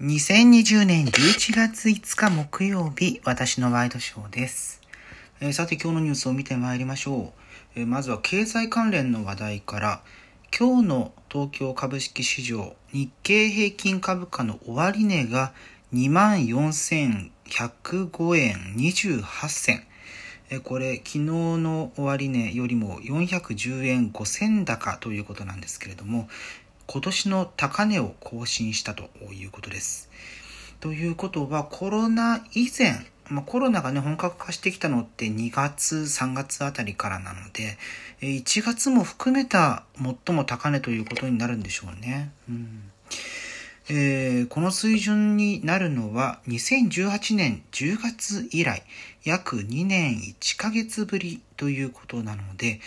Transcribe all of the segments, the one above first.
2020年11月5日木曜日、私のワイドショーです。えーさて今日のニュースを見てまいりましょう。えーまずは経済関連の話題から、今日の東京株式市場、日経平均株価の終値が24,105円28銭。これ、昨日の終値よりも410円5銭高ということなんですけれども、今年の高値を更新したということです。ということは、コロナ以前、まあ、コロナがね、本格化してきたのって2月、3月あたりからなので、1月も含めた最も高値ということになるんでしょうね。うんえーこの水準になるのは2018年10月以来約2年1ヶ月ぶりということなので、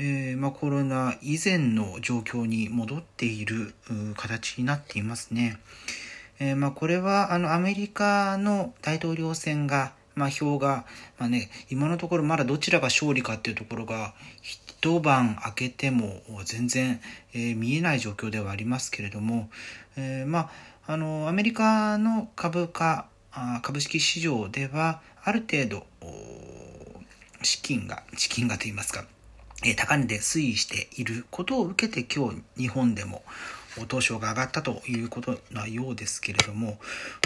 えーまあ、コロナ以前の状況に戻っている形になっていますね。えーまあ、これはあのアメリカの大統領選が、まあ、票が、まあね、今のところまだどちらが勝利かっていうところが一晩明けても全然、えー見えない状況ではありますけれども、えまあ、あのアメリカの株価あ株式市場ではある程度資金が資金がといいますか高値で推移していることを受けて今日日本でもお東証が上がったということなようですけれども、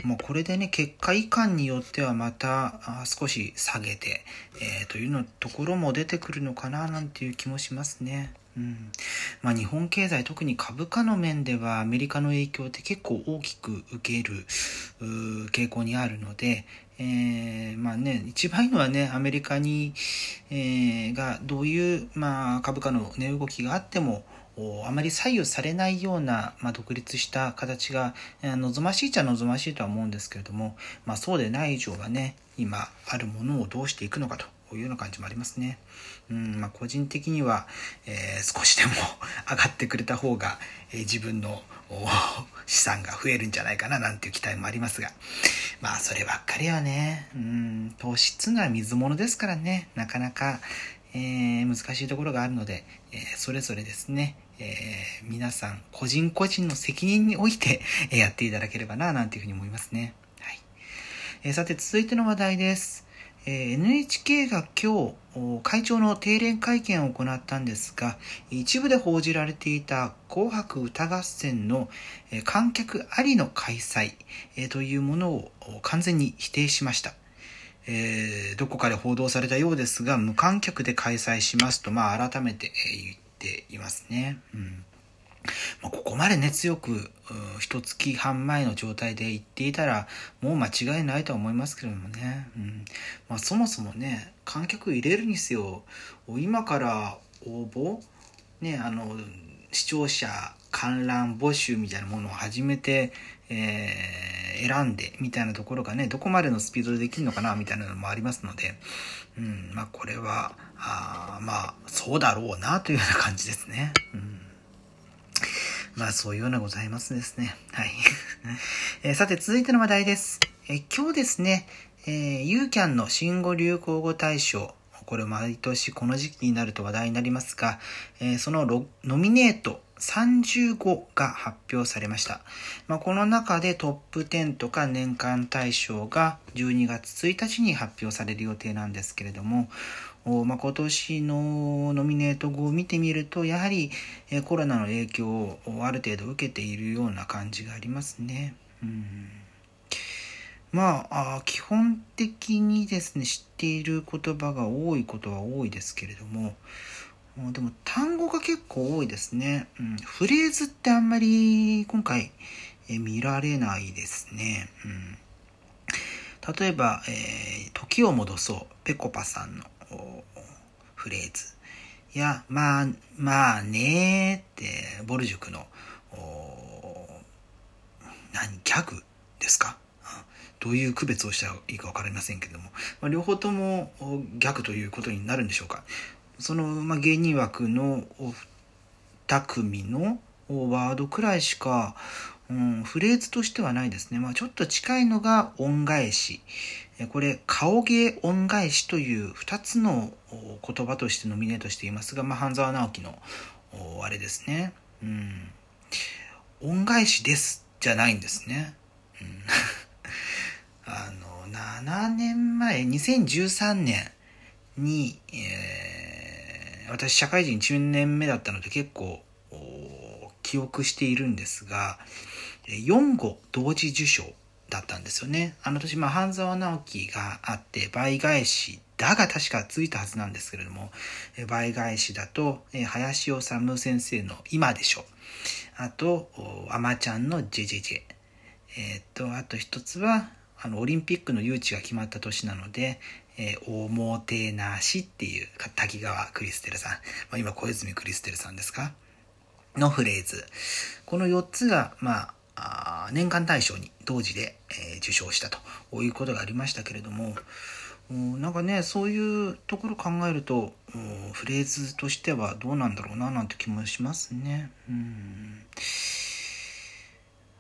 もうこれでね、結果以下によってはまた少し下げて、えーというのところも出てくるのかななんていう気もしますね。うんまあ、日本経済特に株価の面ではアメリカの影響って結構大きく受ける傾向にあるので、えーまあね、一番いいのはねアメリカに、えーがどういう、まあ、株価の値動きがあってもあまり左右されないような、まあ、独立した形がえー望ましいっちゃ望ましいとは思うんですけれども、まあ、そうでない以上はね今あるものをどうしていくのかというような感じもありますね。うんまあ、個人的には、えー少しでも 上がってくれた方が、えー自分の資産が増えるんじゃないかななんていう期待もありますがまあそればっかりはねうん投資っつうのは水物ですからねなかなか、えー難しいところがあるので、えーそれぞれですね、えー皆さん個人個人の責任においてえやっていただければななんていうふうに思いますね。はいえさて続いての話題です。NHK が今日会長の定例会見を行ったんですが一部で報じられていた「紅白歌合戦」の観客ありの開催というものを完全に否定しました。えーどこかで報道されたようですが無観客で開催しますと、まあ、改めて言っていますね。うんま、ここまでね強く一月半前の状態で言っていたらもう間違いないとは思いますけれどもね、うん。まあ、そもそもね観客入れるにせよ今から応募ねあの視聴者観覧募集みたいなものを始めて、えー選んでみたいなところがねどこまでのスピードでできるのかなみたいなのもありますので、うん。まあ、これはあまあそうだろうなというような感じですね。うん。まあそういうようなございますですね。はい。えさて続いての話題です。え今日ですね、えー、ユーキャンの新語・流行語大賞、これ毎年この時期になると話題になりますが、えーそのノミネート35が発表されました。まあ、この中でトップ10とか年間大賞が12月1日に発表される予定なんですけれども、まあ、今年のノミネート語を見てみるとやはりコロナの影響をある程度受けているような感じがありますね。うんまあ基本的にですね知っている言葉が多いことは多いですけれどもでも単語が結構多いですね。うん、フレーズってあんまり今回え見られないですね。うん例えば、えー時を戻そう」ぺこぱさんのフレーズ。や「まあまあね」ってボル塾のお何ギャグですか？どういう区別をしたらいいか分かりませんけども、まあ、両方ともおギャグということになるんでしょうか？その、まあ、芸人枠のお2組のワードくらいしか、うん、フレーズとしてはないですね。まあ、ちょっと近いのが恩返し。これ、顔芸恩返しという2つの言葉としてノミネートしていますが、まあ、半沢直樹のあれですね。うん。恩返しですじゃないんですね。あの、7年前、2013年に、えー、私社会人1年目だったので結構記憶しているんですが、4号同時受賞だったんですよね。あの年、まあ、半沢直樹があって、倍返しだが確かついたはずなんですけれども、倍返しだと、林修先生の今でしょ。あと、あまちゃんのジェジェジェ。えっ、と、あと一つは、あの、オリンピックの誘致が決まった年なので、えー、おもてなしっていう、滝川クリステルさん。まあ、今、小泉クリステルさんですか？のフレーズ。この4つが、ま、あ年間大賞に同時で、えー、受賞したということがありましたけれども、なんかね、そういうところ考えると、フレーズとしてはどうなんだろうな、なんて気もしますね。うん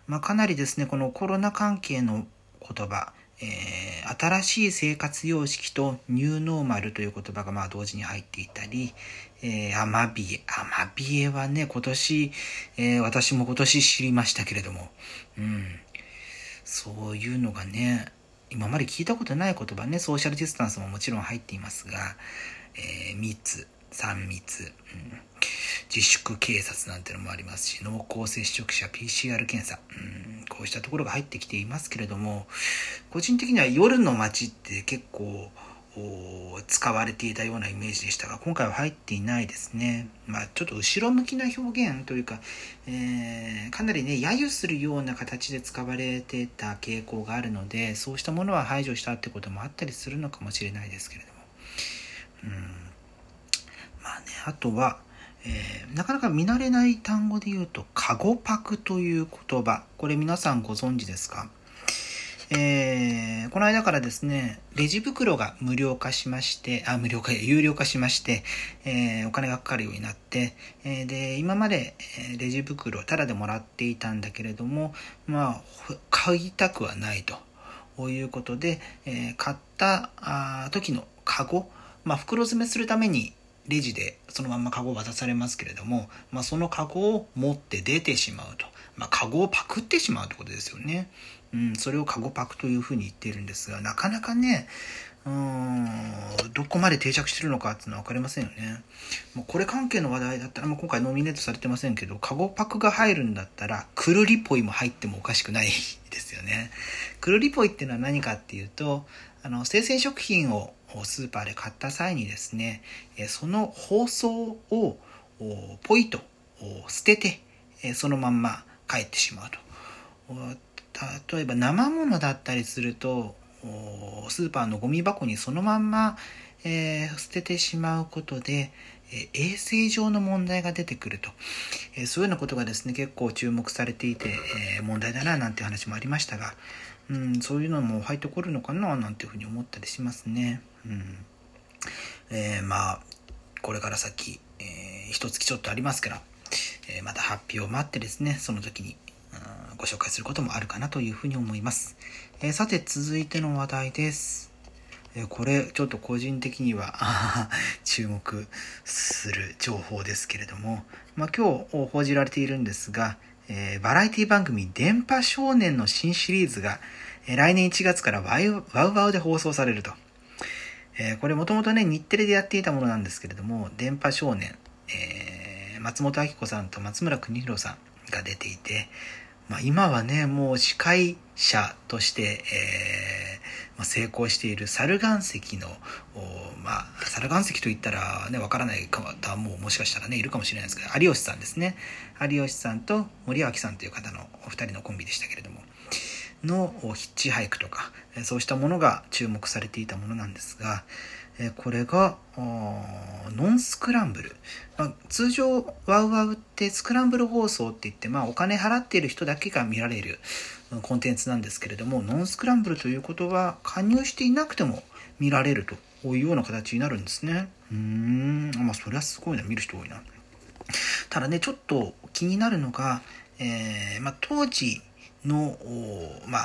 まあ、かなりですね、このコロナ関係の言葉、えー、新しい生活様式とニューノーマルという言葉がまあ同時に入っていたり、えー、アマビエ。アマビエはね、今年、えー、私も今年知りましたけれども、うん。そういうのがね、今まで聞いたことない言葉ね、ソーシャルディスタンスももちろん入っていますが、えー、密、3密、うん、自粛警察なんてのもありますし、濃厚接触者 PCR 検査、うん、こうしたところが入ってきていますけれども、個人的には夜の街って結構、使われていたようなイメージでしたが今回は入っていないですね。まあ、ちょっと後ろ向きな表現というか、えー、かなりね揶揄するような形で使われてた傾向があるのでそうしたものは排除したってこともあったりするのかもしれないですけれども。うんまあね、あとは、えー、なかなか見慣れない単語で言うと、カゴパクという言葉。これ皆さんご存知ですか？えー、この間からですね、レジ袋が無料化しまして、あ、無料化、有料化しまして、えー、お金がかかるようになって、えー、で、今まで、えレジ袋タダでもらっていたんだけれども、まあ、買いたくはないということで、え買った時のカゴ、まあ、袋詰めするためにレジでそのままカゴを渡されますけれども、まあ、そのカゴを持って出てしまうと。まあ、カゴをパクってしまうってことですよね。うん、それをカゴパクというふうに言っているんですが、なかなかね、うん、どこまで定着してるのかっていうのは分かりませんよね。もうこれ関係の話題だったら、もう今回ノミネートされてませんけど、カゴパクが入るんだったら、クルリポイも入ってもおかしくないですよね。クルリポイっていうのは何かっていうと、あの、生鮮食品をスーパーで買った際にですね、その包装をポイと捨てて、そのまんま帰ってしまうと。例えば生ものだったりするとスーパーのゴミ箱にそのまんま、えー、捨ててしまうことで、え、衛生上の問題が出てくると、え、そういうようなことがですね結構注目されていて、え問題だななんて話もありましたが、うん、そういうのも入ってこるのかななんていうふうに思ったりしますね。うんえまあこれから先、えー、一月ちょっとありますから、えまた発表を待ってですねその時にご紹介することもあるかなというふうに思います。えー、さて続いての話題です。え、これちょっと個人的には 注目する情報ですけれども、まあ、今日報じられているんですが、えー、バラエティ番組電波少年の新シリーズが、え来年1月からワイワウワウで放送されると。えこれもともとね、日テレでやっていたものなんですけれども、電波少年、え松本明子さんと松村邦弘さんが出ていて、まあ、今はね、もう司会者として、え、成功している猿岩石の、まあ、猿岩石といったらね、わからない方ももしかしたらね、いるかもしれないですけど、有吉さんですね。有吉さんと森脇さんという方のお二人のコンビでしたけれども、のヒッチハイクとか、そうしたものが注目されていたものなんですが、これがノンスクランブル、まあ、通常ワウワウってスクランブル放送って言って、まあ、お金払っている人だけが見られるコンテンツなんですけれどもノンスクランブルということは加入していなくても見られるというような形になるんですね。うん。まあそれはすごいな。見る人多いな。ただねちょっと気になるのが、えーまあ、当時の、ま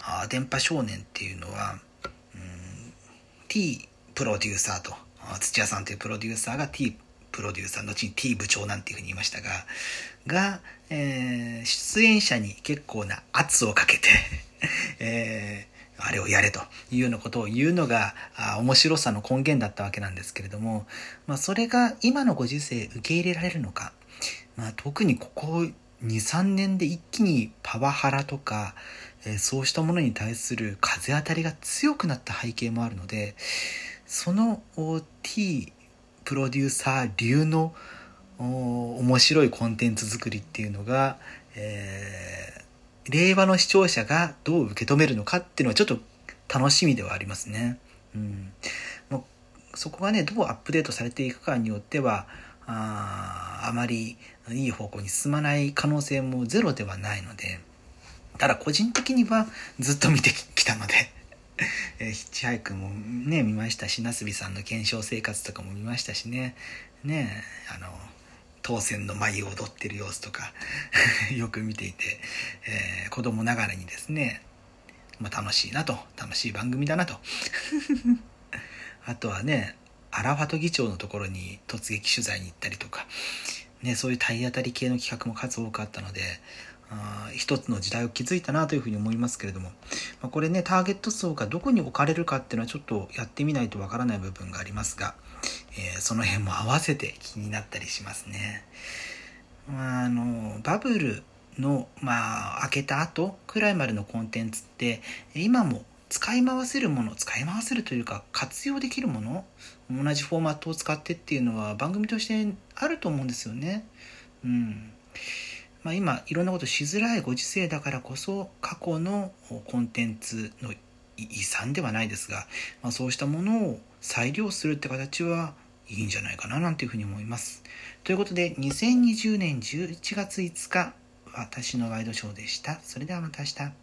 あ、電波少年っていうのは、うん、T プロデューサーと、土屋さんというプロデューサーが T プロデューサー、後に T 部長なんていうふうに言いましたが、が、えー、出演者に結構な圧をかけて えー、あれをやれというようなことを言うのがあ面白さの根源だったわけなんですけれども、まあ、それが今のご時世受け入れられるのか、まあ、特にここ23年で一気にパワハラとか、えー、そうしたものに対する風当たりが強くなった背景もあるのでその T プロデューサー流の面白いコンテンツ作りっていうのが、えー、令和の視聴者がどう受け止めるのかっていうのはちょっと楽しみではありますね。うん、もうそこがねどうアップデートされていくかによってはああまりいい方向に進まない可能性もゼロではないのでただ個人的にはずっと見てきたのでえー、ヒッチハイクもね見ましたしなすびさんの検証生活とかも見ましたしね。ねあの当選の舞を踊ってる様子とか よく見ていて、えー、子供ながらにですね、まあ、楽しいなと楽しい番組だなと。あとはねアラファト議長のところに突撃取材に行ったりとか、ね、そういう体当たり系の企画も数多くあったので一つの時代を築いたなというふうに思いますけれども、ま、これねターゲット層がどこに置かれるかっていうのはちょっとやってみないとわからない部分がありますが、えー、その辺も合わせて気になったりしますね。まあ、あのバブルの、まあ、開けた後くらいまでのコンテンツって今も使い回せるもの使い回せるというか活用できるもの同じフォーマットを使ってっていうのは番組としてあると思うんですよね。うんまあ、今いろんなことしづらいご時世だからこそ過去のコンテンツの遺産ではないですが、まあ、そうしたものを再利用するって形はいいんじゃないかななんていうふうに思います。ということで2020年11月5日私のワイドショーでした。それではまた明日。